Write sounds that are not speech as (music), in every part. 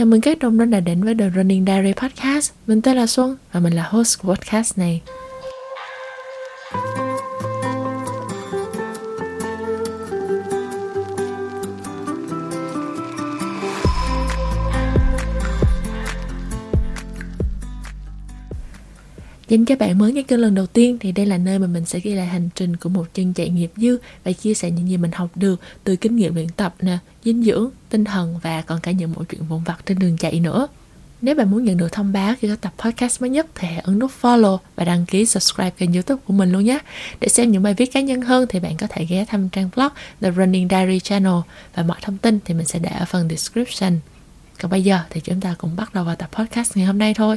Chào mừng các đồng đã đến với The Running Diary Podcast. Mình tên là Xuân và mình là host của podcast này. Dành các bạn mới nghe kênh lần đầu tiên thì đây là nơi mà mình sẽ ghi lại hành trình của một chân chạy nghiệp dư và chia sẻ những gì mình học được từ kinh nghiệm luyện tập nè, dinh dưỡng, tinh thần và còn cả những mọi chuyện vụn vặt trên đường chạy nữa. Nếu bạn muốn nhận được thông báo khi có tập podcast mới nhất thì hãy ấn nút follow và đăng ký subscribe kênh youtube của mình luôn nhé. Để xem những bài viết cá nhân hơn thì bạn có thể ghé thăm trang blog The Running Diary Channel và mọi thông tin thì mình sẽ để ở phần description. Còn bây giờ thì chúng ta cũng bắt đầu vào tập podcast ngày hôm nay thôi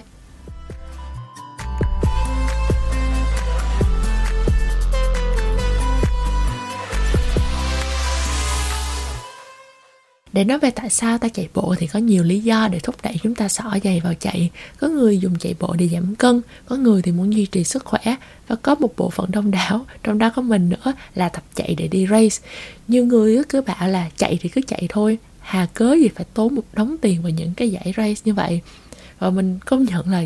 để nói về tại sao ta chạy bộ thì có nhiều lý do để thúc đẩy chúng ta xỏ giày vào chạy. Có người dùng chạy bộ để giảm cân, có người thì muốn duy trì sức khỏe và có một bộ phận đông đảo, trong đó có mình nữa, là tập chạy để đi race. Nhiều người cứ bảo là chạy thì cứ chạy thôi, hà cớ gì phải tốn một đống tiền vào những cái giải race như vậy? Và mình công nhận là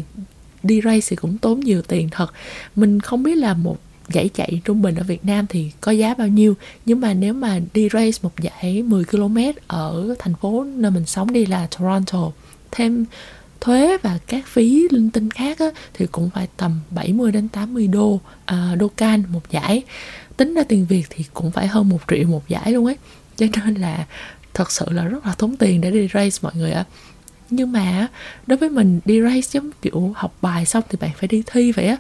đi race thì cũng tốn nhiều tiền thật. Mình không biết là một giải chạy trung bình ở Việt Nam thì có giá bao nhiêu nhưng mà nếu mà đi race một giải 10 km ở thành phố nơi mình sống đi là Toronto thêm thuế và các phí linh tinh khác á, thì cũng phải tầm 70 đến 80 đô à, đô can một giải tính ra tiền Việt thì cũng phải hơn một triệu một giải luôn ấy. Cho nên là thật sự là rất là tốn tiền để đi race mọi người ạ nhưng mà đối với mình đi race giống kiểu học bài xong thì bạn phải đi thi vậy á.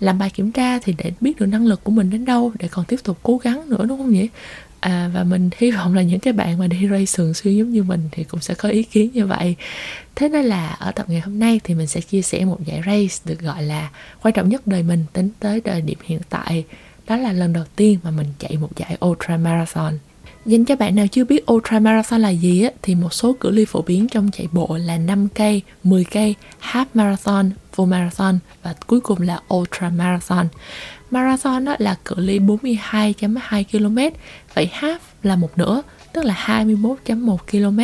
Làm bài kiểm tra thì để biết được năng lực của mình đến đâu để còn tiếp tục cố gắng nữa đúng không nhỉ? À, và mình (laughs) hy vọng là những cái bạn mà đi race thường xuyên giống như mình thì cũng sẽ có ý kiến như vậy. Thế nên là ở tập ngày hôm nay thì mình sẽ chia sẻ một giải race được gọi là quan trọng nhất đời mình tính tới thời điểm hiện tại. Đó là lần đầu tiên mà mình chạy một giải ultra marathon Dành cho bạn nào chưa biết ultra marathon là gì á, thì một số cự ly phổ biến trong chạy bộ là 5 cây, 10 cây, half marathon, full marathon và cuối cùng là ultra marathon. Marathon đó là cự ly 42.2 km, vậy half là một nửa, tức là 21.1 km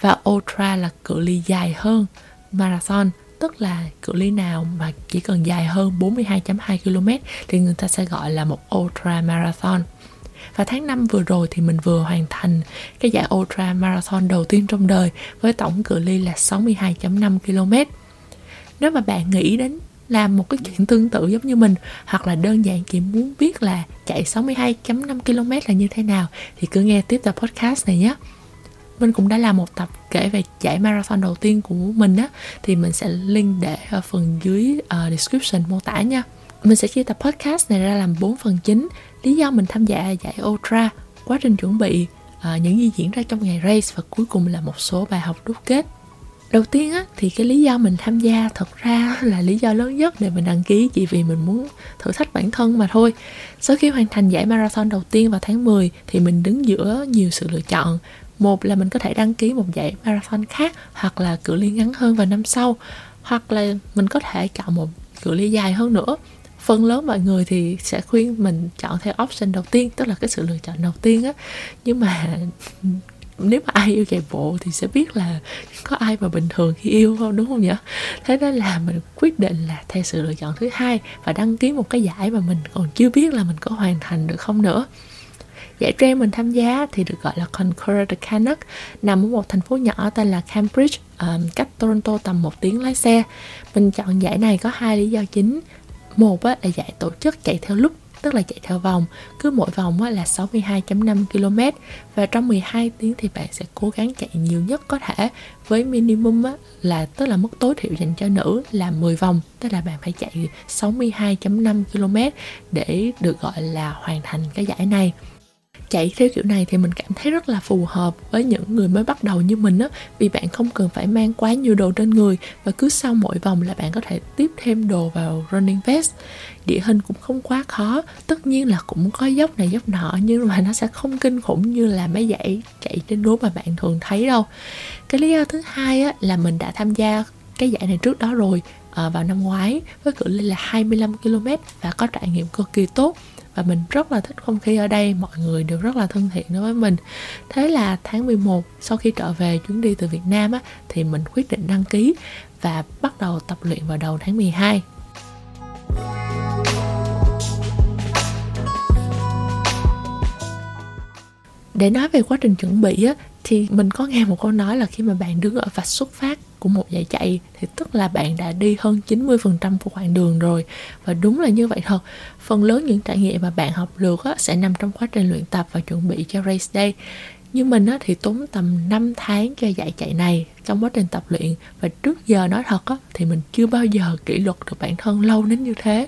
và ultra là cự ly dài hơn marathon tức là cự ly nào mà chỉ cần dài hơn 42.2 km thì người ta sẽ gọi là một ultra marathon và tháng 5 vừa rồi thì mình vừa hoàn thành cái giải ultra marathon đầu tiên trong đời với tổng cự ly là 62.5 km. Nếu mà bạn nghĩ đến làm một cái chuyện tương tự giống như mình hoặc là đơn giản chỉ muốn biết là chạy 62.5 km là như thế nào thì cứ nghe tiếp tập podcast này nhé. Mình cũng đã làm một tập kể về giải marathon đầu tiên của mình á thì mình sẽ link để ở phần dưới uh, description mô tả nha. Mình sẽ chia tập podcast này ra làm 4 phần chính lý do mình tham gia giải ultra quá trình chuẩn bị à, những gì diễn ra trong ngày race và cuối cùng là một số bài học đúc kết. Đầu tiên á thì cái lý do mình tham gia thật ra là lý do lớn nhất để mình đăng ký chỉ vì mình muốn thử thách bản thân mà thôi. Sau khi hoàn thành giải marathon đầu tiên vào tháng 10 thì mình đứng giữa nhiều sự lựa chọn. Một là mình có thể đăng ký một giải marathon khác hoặc là cự ly ngắn hơn vào năm sau hoặc là mình có thể chọn một cự ly dài hơn nữa phần lớn mọi người thì sẽ khuyên mình chọn theo option đầu tiên tức là cái sự lựa chọn đầu tiên á. Nhưng mà (laughs) nếu mà ai yêu chạy bộ thì sẽ biết là có ai mà bình thường khi yêu không đúng không nhỉ? Thế nên là mình quyết định là theo sự lựa chọn thứ hai và đăng ký một cái giải mà mình còn chưa biết là mình có hoàn thành được không nữa. Giải trail mình tham gia thì được gọi là Conqueror the Canuck nằm ở một thành phố nhỏ tên là Cambridge um, cách Toronto tầm một tiếng lái xe. Mình chọn giải này có hai lý do chính một á, là giải tổ chức chạy theo lúc tức là chạy theo vòng. Cứ mỗi vòng á, là 62.5 km và trong 12 tiếng thì bạn sẽ cố gắng chạy nhiều nhất có thể. Với minimum á, là tức là mức tối thiểu dành cho nữ là 10 vòng. Tức là bạn phải chạy 62.5 km để được gọi là hoàn thành cái giải này chạy theo kiểu này thì mình cảm thấy rất là phù hợp với những người mới bắt đầu như mình á. Vì bạn không cần phải mang quá nhiều đồ trên người và cứ sau mỗi vòng là bạn có thể tiếp thêm đồ vào running vest. Địa hình cũng không quá khó tất nhiên là cũng có dốc này dốc nọ nhưng mà nó sẽ không kinh khủng như là mấy dãy chạy trên núi mà bạn thường thấy đâu. Cái lý do thứ hai á, là mình đã tham gia cái giải này trước đó rồi à, vào năm ngoái với cự ly là 25 km và có trải nghiệm cực kỳ tốt và mình rất là thích không khí ở đây mọi người đều rất là thân thiện đối với mình. Thế là tháng 11 sau khi trở về chuyến đi từ Việt Nam á, thì mình quyết định đăng ký và bắt đầu tập luyện vào đầu tháng 12 để nói về quá trình chuẩn bị á, thì mình có nghe một câu nói là khi mà bạn đứng ở vạch xuất phát của một giải chạy thì tức là bạn đã đi hơn 90% của quãng đường rồi. Và đúng là như vậy thật. Phần lớn những trải nghiệm mà bạn học được á, sẽ nằm trong quá trình luyện tập và chuẩn bị cho race day. Như mình á, thì tốn tầm 5 tháng cho giải chạy này trong quá trình tập luyện. Và trước giờ nói thật á, thì mình chưa bao giờ kỷ luật được bản thân lâu đến như thế.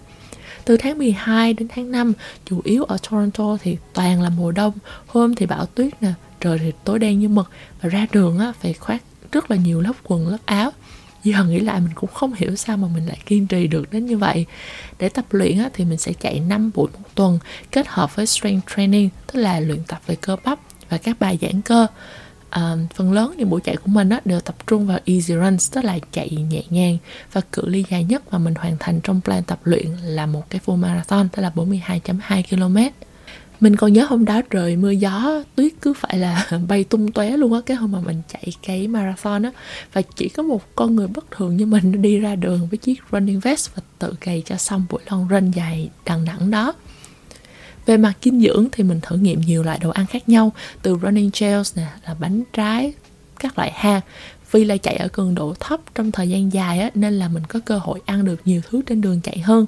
Từ tháng 12 đến tháng 5 chủ yếu ở Toronto thì toàn là mùa đông. Hôm thì bão tuyết nè trời thì tối đen như mực. Và ra đường á, phải khoác rất là nhiều lớp quần lớp áo. Giờ nghĩ lại mình cũng không hiểu sao mà mình lại kiên trì được đến như vậy. Để tập luyện á, thì mình sẽ chạy 5 buổi một tuần kết hợp với strength training tức là luyện tập về cơ bắp và các bài giãn cơ. À, phần lớn những buổi chạy của mình á, đều tập trung vào easy runs tức là chạy nhẹ nhàng và cự ly dài nhất mà mình hoàn thành trong plan tập luyện là một cái full marathon tức là 42.2 km mình còn nhớ hôm đó trời mưa gió tuyết cứ phải là (laughs) bay tung tóe luôn á. Cái hôm mà mình chạy cái marathon á và chỉ có một con người bất thường như mình (laughs) đi ra đường với chiếc running vest và tự cày cho xong buổi long run dài đằng đẵng đó. Về mặt dinh dưỡng thì mình thử nghiệm nhiều loại đồ ăn khác nhau từ running gels nè là bánh trái các loại ha vì là chạy ở cường độ thấp trong thời gian dài á, nên là mình có cơ hội ăn được nhiều thứ trên đường chạy hơn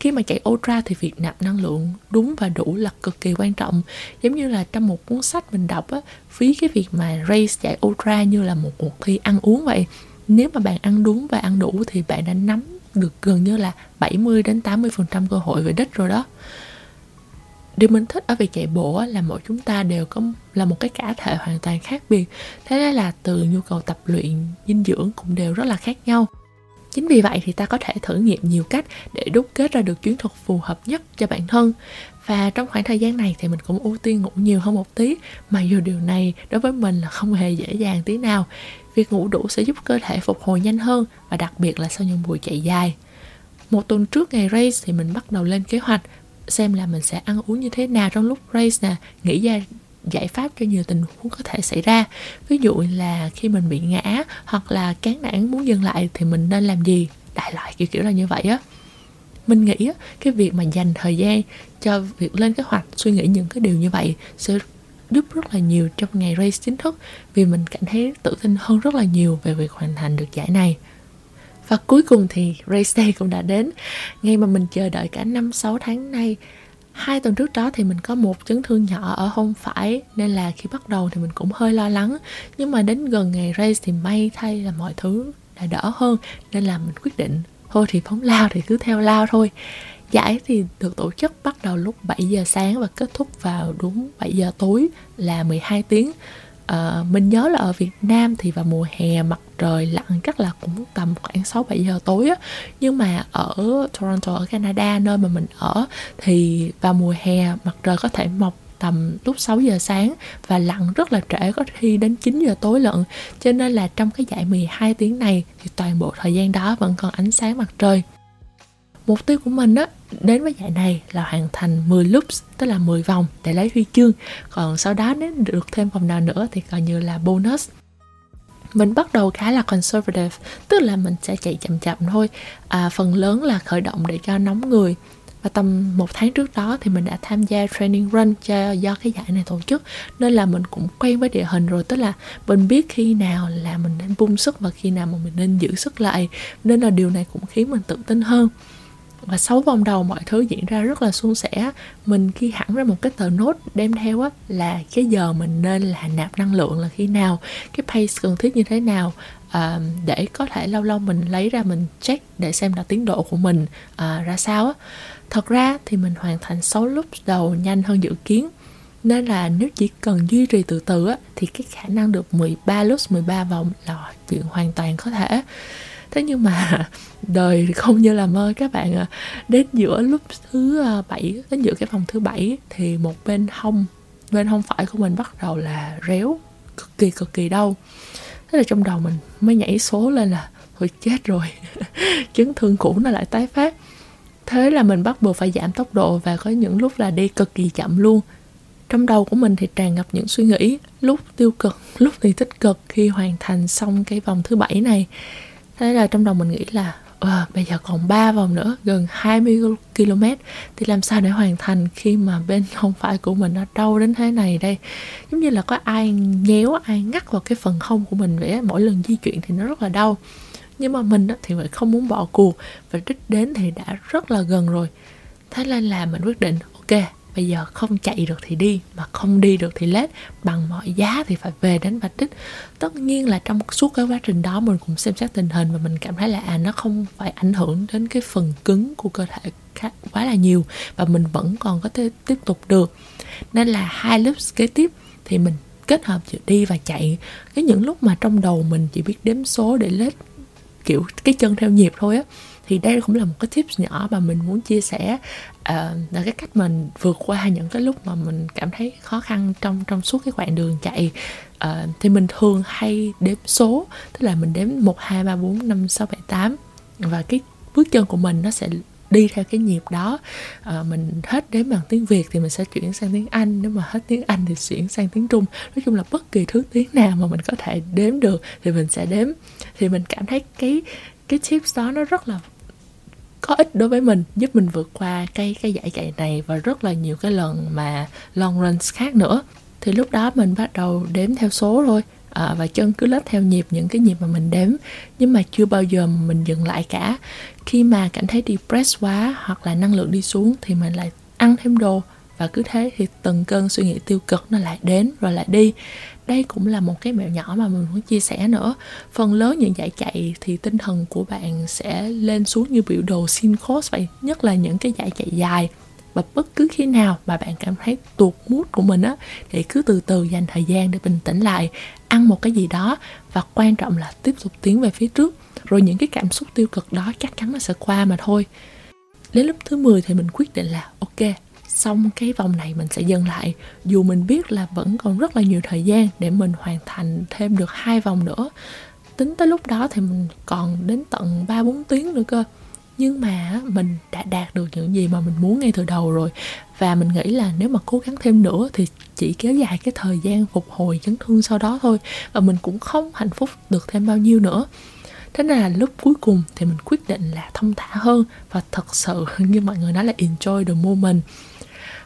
khi mà chạy ultra thì việc nạp năng lượng đúng và đủ là cực kỳ quan trọng. Giống như là trong một cuốn sách mình đọc á ví cái việc mà race chạy ultra như là một cuộc thi ăn uống vậy. Nếu mà bạn ăn đúng và ăn đủ thì bạn đã nắm được gần như là 70 đến 80% cơ hội về đích rồi đó. Điều mình thích ở việc chạy bộ là mỗi chúng ta đều có là một cái cá thể hoàn toàn khác biệt. Thế nên là từ nhu cầu tập luyện, dinh dưỡng cũng đều rất là khác nhau chính vì vậy thì ta có thể thử nghiệm nhiều cách để đúc kết ra được chiến thuật phù hợp nhất cho bản thân. Và trong khoảng thời gian này thì mình cũng ưu tiên ngủ nhiều hơn một tí, mà dù điều này đối với mình là không hề dễ dàng tí nào. Việc ngủ đủ sẽ giúp cơ thể phục hồi nhanh hơn và đặc biệt là sau những buổi chạy dài. Một tuần trước ngày race thì mình bắt đầu lên kế hoạch xem là mình sẽ ăn uống như thế nào trong lúc race nè, nghĩ ra giải pháp cho nhiều tình huống có thể xảy ra. Ví dụ là khi mình bị ngã hoặc là cán nản muốn dừng lại thì mình nên làm gì? Đại loại kiểu kiểu là như vậy á. Mình nghĩ á, cái việc mà dành thời gian cho việc lên kế hoạch suy nghĩ những cái điều như vậy sẽ giúp rất là nhiều trong ngày race chính thức vì mình cảm thấy tự tin hơn rất là nhiều về việc hoàn thành được giải này. Và cuối cùng thì race day cũng đã đến. Ngay mà mình chờ đợi cả năm sáu tháng nay hai tuần trước đó thì mình có một chấn thương nhỏ ở hông phải, nên là khi bắt đầu thì mình cũng hơi lo lắng. Nhưng mà đến gần ngày race thì may thay là mọi thứ đã đỡ hơn, nên là mình quyết định, thôi thì phóng lao thì cứ theo lao thôi. Giải thì được tổ chức bắt đầu lúc 7 giờ sáng và kết thúc vào đúng 7 giờ tối là 12 tiếng à, mình nhớ là ở Việt Nam thì vào mùa hè mặt trời lặn chắc là cũng tầm khoảng 6 7 giờ tối á. Nhưng mà ở Toronto ở Canada nơi mà mình ở thì vào mùa hè mặt trời có thể mọc tầm lúc 6 giờ sáng và lặn rất là trễ có khi đến 9 giờ tối lận cho nên là trong cái dạy 12 tiếng này thì toàn bộ thời gian đó vẫn còn ánh sáng mặt trời mục tiêu của mình á đến với giải này là hoàn thành 10 loops tức là 10 vòng để lấy huy chương. Còn sau đó nếu được thêm vòng nào nữa thì coi như là bonus. Mình bắt đầu khá là conservative tức là mình sẽ chạy chậm chậm thôi. À, phần lớn là khởi động để cho nóng người. Và tầm một tháng trước đó thì mình đã tham gia training run cho do cái giải này tổ chức nên là mình cũng quen với địa hình rồi. Tức là mình biết khi nào là mình nên bung sức và khi nào mà mình nên giữ sức lại. Nên là điều này cũng khiến mình tự tin hơn và sáu vòng đầu mọi thứ diễn ra rất là suôn sẻ. Mình ghi hẳn ra một cái tờ nốt đem theo á là cái giờ mình nên là nạp năng lượng là khi nào cái pace cần thiết như thế nào à, để có thể lâu lâu mình lấy ra mình check để xem là tiến độ của mình à, ra sao á. Thật ra thì mình hoàn thành 6 lúc đầu nhanh hơn dự kiến nên là nếu chỉ cần duy trì từ từ á thì cái khả năng được 13 lúc 13 vòng là chuyện hoàn toàn có thể thế nhưng mà (laughs) đời không như là mơ. Các bạn ạ à. đến giữa lúc thứ à, bảy, đến giữa cái phòng thứ bảy thì một bên hông bên hông phải của mình bắt đầu là réo, cực kỳ cực kỳ đau. Thế là trong đầu mình mới nhảy số lên là thôi chết rồi, (laughs) chấn thương cũ nó lại tái phát. Thế là mình bắt buộc phải giảm tốc độ và có những lúc là đi cực kỳ chậm luôn. Trong đầu của mình thì tràn ngập những suy nghĩ, lúc tiêu cực, lúc thì tích cực khi hoàn thành xong cái vòng thứ bảy này thế là trong đầu mình nghĩ là à, bây giờ còn 3 vòng nữa gần 20 km thì làm sao để hoàn thành khi mà bên (laughs) không phải của mình nó đau đến thế này đây? Giống như là có ai nhéo ai ngắt vào cái phần hông của mình vậy mỗi lần di chuyển thì nó rất là đau. Nhưng mà mình thì lại không muốn bỏ cuộc và đích đến thì đã rất là gần rồi. Thế nên là mình quyết định ok bây giờ không chạy được thì đi mà không đi được thì lết. Bằng mọi giá thì phải về đến vạch đích. Tất nhiên là trong suốt cái quá trình đó mình cũng xem xét tình hình và mình cảm thấy là à nó không phải ảnh hưởng đến cái phần cứng của cơ thể khá, quá là nhiều và mình vẫn còn có thể tiếp tục được. Nên là hai lớp kế tiếp thì mình kết hợp giữa đi và chạy. Cái những lúc mà trong đầu mình chỉ biết đếm số để lết kiểu cái chân theo nhịp thôi á thì đây cũng là một cái tips nhỏ mà mình muốn chia sẻ uh, là cái cách mình vượt qua những cái lúc mà mình cảm thấy khó khăn trong trong suốt cái quãng đường chạy. Uh, thì mình thường hay đếm số tức là mình đếm một hai ba bốn năm sáu bảy tám. Và cái bước chân của mình nó sẽ đi theo cái nhịp đó. À, mình hết đếm bằng tiếng việt thì mình sẽ chuyển sang tiếng anh nếu mà hết tiếng anh thì chuyển sang tiếng trung. Nói chung là bất kỳ thứ tiếng nào mà mình có thể đếm được thì mình sẽ đếm. Thì mình cảm thấy cái cái tips đó nó rất là có ích đối với mình giúp mình vượt qua cái cái giải chạy này và rất là nhiều cái lần mà long runs khác nữa. Thì lúc đó mình bắt đầu đếm theo số thôi à, và chân cứ lết theo nhịp những cái nhịp mà mình đếm. Nhưng mà chưa bao giờ mình dừng lại cả. Khi mà cảm thấy depressed quá hoặc là năng lượng đi xuống thì mình lại ăn thêm đồ. Và cứ thế thì từng cơn suy nghĩ tiêu cực nó lại đến rồi lại đi đây cũng là một cái mẹo nhỏ mà mình muốn chia sẻ nữa. Phần lớn những giải chạy thì tinh thần của bạn sẽ lên xuống như biểu đồ sin course vậy, nhất là những cái giải chạy dài. Và bất cứ khi nào mà bạn cảm thấy tuột mút của mình á, thì cứ từ từ dành thời gian để bình tĩnh lại, ăn một cái gì đó. Và quan trọng là tiếp tục tiến về phía trước. Rồi những cái cảm xúc tiêu cực đó chắc chắn nó sẽ qua mà thôi. Đến lúc thứ 10 thì mình quyết định là, ok xong cái vòng này mình sẽ dừng lại. Dù mình biết là vẫn còn rất là nhiều thời gian để mình hoàn thành thêm được hai vòng nữa. Tính tới lúc đó thì mình còn đến tận ba bốn tiếng nữa cơ. Nhưng mà mình đã đạt được những gì mà mình muốn ngay từ đầu rồi. Và mình nghĩ là nếu mà cố gắng thêm nữa thì chỉ kéo dài cái thời gian phục hồi chấn thương sau đó thôi. Và mình cũng không hạnh phúc được thêm bao nhiêu nữa. Thế nên là lúc cuối cùng thì mình quyết định là thông thả hơn. Và thật sự (laughs) như mọi người nói là enjoy the moment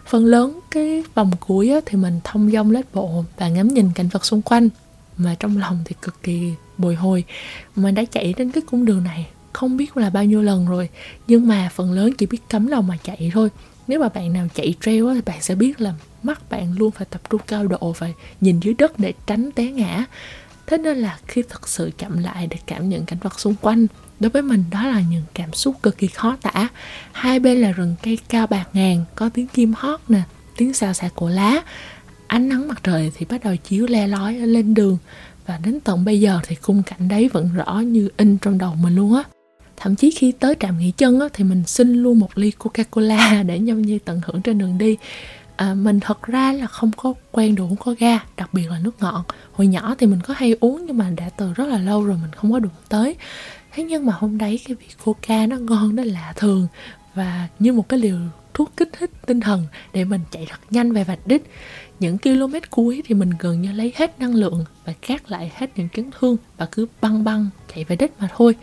phần lớn cái vòng cuối á, thì mình thông dong lết bộ và ngắm nhìn cảnh vật xung quanh. Mà trong lòng thì cực kỳ bồi hồi. Mình đã chạy đến cái cung đường này không biết là bao nhiêu lần rồi. Nhưng mà phần lớn chỉ biết cấm lòng mà chạy thôi. Nếu mà bạn nào chạy trail thì bạn sẽ biết là mắt bạn luôn phải tập trung cao độ và nhìn dưới đất để tránh té ngã thế nên là khi thật sự chậm lại để cảm nhận cảnh vật xung quanh đối với mình đó là những cảm xúc cực kỳ khó tả. Hai bên là rừng cây cao bạc ngàn có tiếng kim hót nè tiếng xào xạc của lá. Ánh nắng mặt trời thì bắt đầu chiếu le lói lên đường. Và đến tận bây giờ thì khung cảnh đấy vẫn rõ như in trong đầu mình luôn á. Thậm chí khi tới trạm nghỉ chân á, thì mình xin luôn một ly coca cola (laughs) để nhâm nhi tận hưởng trên đường đi à, mình thật ra là không có quen đồ uống có ga đặc biệt là nước ngọt. Hồi nhỏ thì mình có hay uống nhưng mà đã từ rất là lâu rồi mình không có đụng tới. Thế nhưng mà hôm đấy cái vị coca nó ngon nó lạ thường và như một cái liều thuốc kích thích tinh thần để mình chạy thật nhanh về vạch đích. Những km cuối thì mình gần như lấy hết năng lượng và cát lại hết những chấn thương và cứ băng băng chạy về đích mà thôi.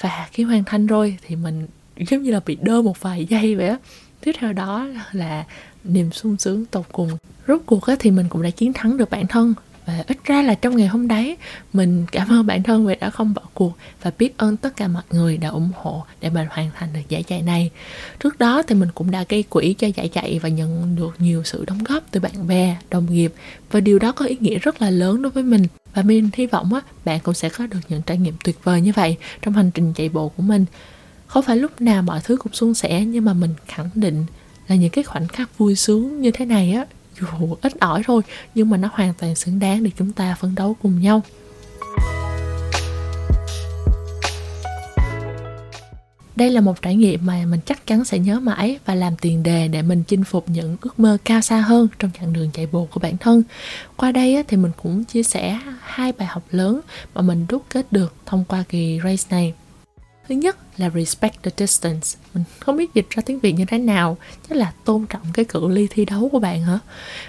Và khi hoàn thành rồi thì mình giống như là bị đơ một vài giây vậy á tiếp theo đó là niềm sung sướng tột cùng. Rốt cuộc á, thì mình cũng đã chiến thắng được bản thân. Và ít ra là trong ngày hôm đấy mình cảm ơn bản thân vì đã không bỏ cuộc và biết ơn tất cả mọi người đã ủng hộ để mình hoàn thành được giải chạy này. Trước đó thì mình cũng đã gây quỹ cho giải chạy và nhận được nhiều sự đóng góp từ bạn bè đồng nghiệp. Và điều đó có ý nghĩa rất là lớn đối với mình. Và mình hy vọng á bạn cũng sẽ có được những trải nghiệm tuyệt vời như vậy trong hành trình chạy bộ của mình không phải lúc nào mọi thứ cũng suôn sẻ nhưng mà mình khẳng định là những cái khoảnh khắc vui sướng như thế này á, dù ít ỏi thôi, nhưng mà nó hoàn toàn xứng đáng để chúng ta phấn đấu cùng nhau. Đây là một trải nghiệm mà mình chắc chắn sẽ nhớ mãi và làm tiền đề để mình chinh phục những ước mơ cao xa hơn trong chặng đường chạy bộ của bản thân. Qua đây thì mình cũng chia sẻ hai bài học lớn mà mình rút kết được thông qua kỳ race này thứ nhất là respect the distance. Mình không biết dịch ra tiếng việt như thế nào chắc là tôn trọng cái cự ly thi đấu của bạn hả?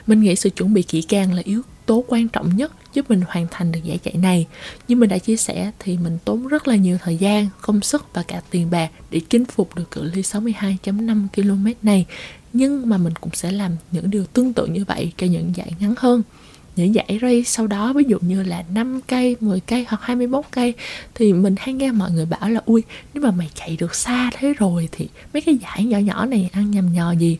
Mình nghĩ sự chuẩn bị kỹ càng là yếu tố quan trọng nhất giúp mình hoàn thành được giải chạy này. Như mình đã chia sẻ thì mình tốn rất là nhiều thời gian, công sức và cả tiền bạc để chinh phục được cự ly 62.5 km này. Nhưng mà mình cũng sẽ làm những điều tương tự như vậy cho những giải ngắn hơn những giải race sau đó ví dụ như là 5 cây, 10 cây hoặc 21 cây thì mình hay nghe mọi người bảo là ui nếu mà mày chạy được xa thế rồi thì mấy cái giải nhỏ nhỏ này ăn nhầm nhò gì?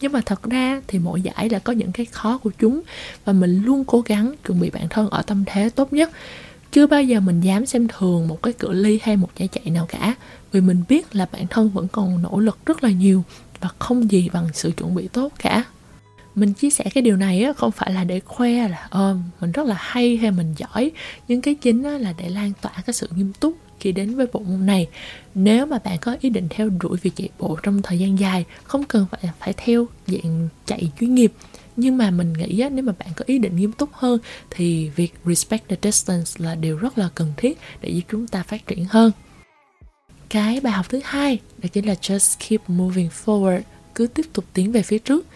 Nhưng mà thật ra thì mỗi giải là có những cái khó của chúng và mình luôn cố gắng chuẩn bị bản thân ở tâm thế tốt nhất. Chưa bao giờ mình dám xem thường một cái cự ly hay một giải chạy nào cả vì mình biết là bản thân vẫn còn nỗ lực rất là nhiều và không gì bằng sự chuẩn bị tốt cả mình chia sẻ cái điều này á, không phải là để khoe là ờ, mình rất là hay hay mình giỏi. Nhưng cái chính á, là để lan tỏa cái sự nghiêm túc khi đến với bộ môn này. Nếu mà bạn có ý định theo đuổi việc chạy bộ trong thời gian dài không cần phải phải theo dạng chạy chuyên nghiệp. Nhưng mà mình nghĩ á, nếu mà bạn có ý định nghiêm túc hơn thì việc respect the distance là điều rất là cần thiết để giúp chúng ta phát triển hơn. Cái bài học thứ hai đó chính là just keep moving forward cứ tiếp tục tiến về phía trước.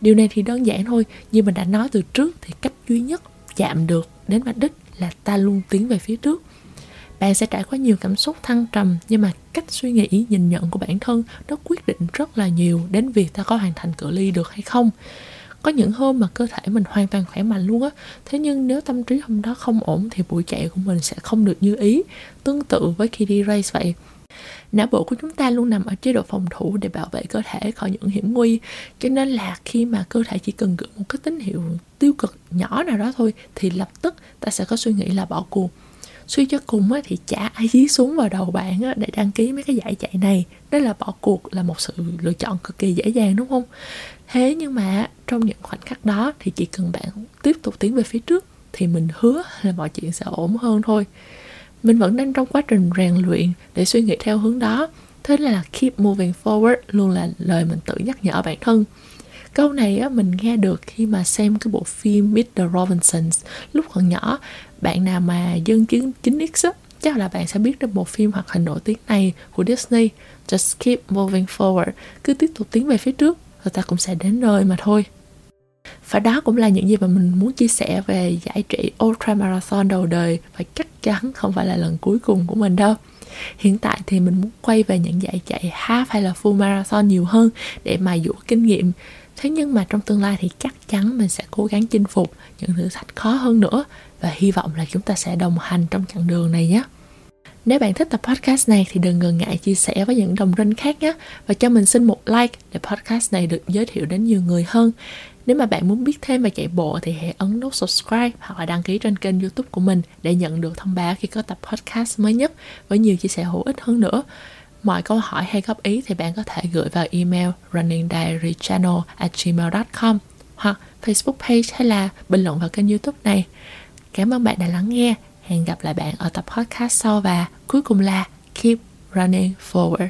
Điều này thì đơn giản thôi như mình đã nói từ trước thì cách duy nhất chạm được đến mục đích là ta luôn tiến về phía trước. Bạn sẽ trải qua nhiều cảm xúc thăng trầm, nhưng mà cách suy nghĩ, nhìn nhận của bản thân nó quyết định rất là nhiều đến việc ta có hoàn thành cự ly được hay không. Có những hôm mà cơ thể mình hoàn toàn khỏe mạnh luôn á, thế nhưng nếu tâm trí hôm đó không ổn thì buổi chạy của mình sẽ không được như ý. Tương tự với khi đi race vậy não bộ của chúng ta luôn nằm ở chế độ phòng thủ để bảo vệ cơ thể khỏi những hiểm nguy. Cho nên là khi mà cơ thể chỉ cần gửi một cái tín hiệu tiêu cực nhỏ nào đó thôi thì lập tức ta sẽ có suy nghĩ là bỏ cuộc. Suy cho cùng á, thì chả ai dí xuống vào đầu bạn á, để đăng ký mấy cái giải chạy này. Đó là bỏ cuộc là một sự lựa chọn cực kỳ dễ dàng đúng không? Thế nhưng mà trong những khoảnh khắc đó thì chỉ cần bạn tiếp tục tiến về phía trước thì mình hứa là mọi chuyện sẽ ổn hơn thôi mình vẫn đang trong quá trình rèn luyện để suy nghĩ theo hướng đó. Thế là keep moving forward luôn là lời mình tự nhắc nhở bản thân. Câu này á, mình nghe được khi mà xem cái bộ phim Mr. Robinsons lúc còn nhỏ. Bạn nào mà dân chứng 9X á, chắc là bạn sẽ biết đến bộ phim hoạt hình nổi tiếng này của Disney. Just keep moving forward. Cứ tiếp tục tiến về phía trước rồi ta cũng sẽ đến nơi mà thôi và đó cũng là những gì mà mình muốn chia sẻ về giải trị ultramarathon đầu đời. Và chắc chắn không phải là lần cuối cùng của mình đâu. Hiện tại thì mình muốn quay về những giải chạy half hay là full marathon nhiều hơn để mà dũa kinh nghiệm. Thế nhưng mà trong tương lai thì chắc chắn mình sẽ cố gắng chinh phục những thử thách khó hơn nữa. Và hy vọng là chúng ta sẽ đồng hành trong chặng đường này nhé nếu bạn thích tập podcast này thì đừng ngần ngại chia sẻ với những đồng rinh khác nhé và cho mình xin một like để podcast này được giới thiệu đến nhiều người hơn nếu mà bạn muốn biết thêm về chạy bộ thì hãy ấn nút subscribe hoặc là đăng ký trên kênh youtube của mình để nhận được thông báo khi có tập podcast mới nhất với nhiều chia sẻ hữu ích hơn nữa. Mọi câu hỏi hay góp ý thì bạn có thể gửi vào email runningdiarychannel.gmail.com hoặc Facebook page hay là bình luận vào kênh youtube này. Cảm ơn bạn đã lắng nghe. Hẹn gặp lại bạn ở tập podcast sau và cuối cùng là keep running forward.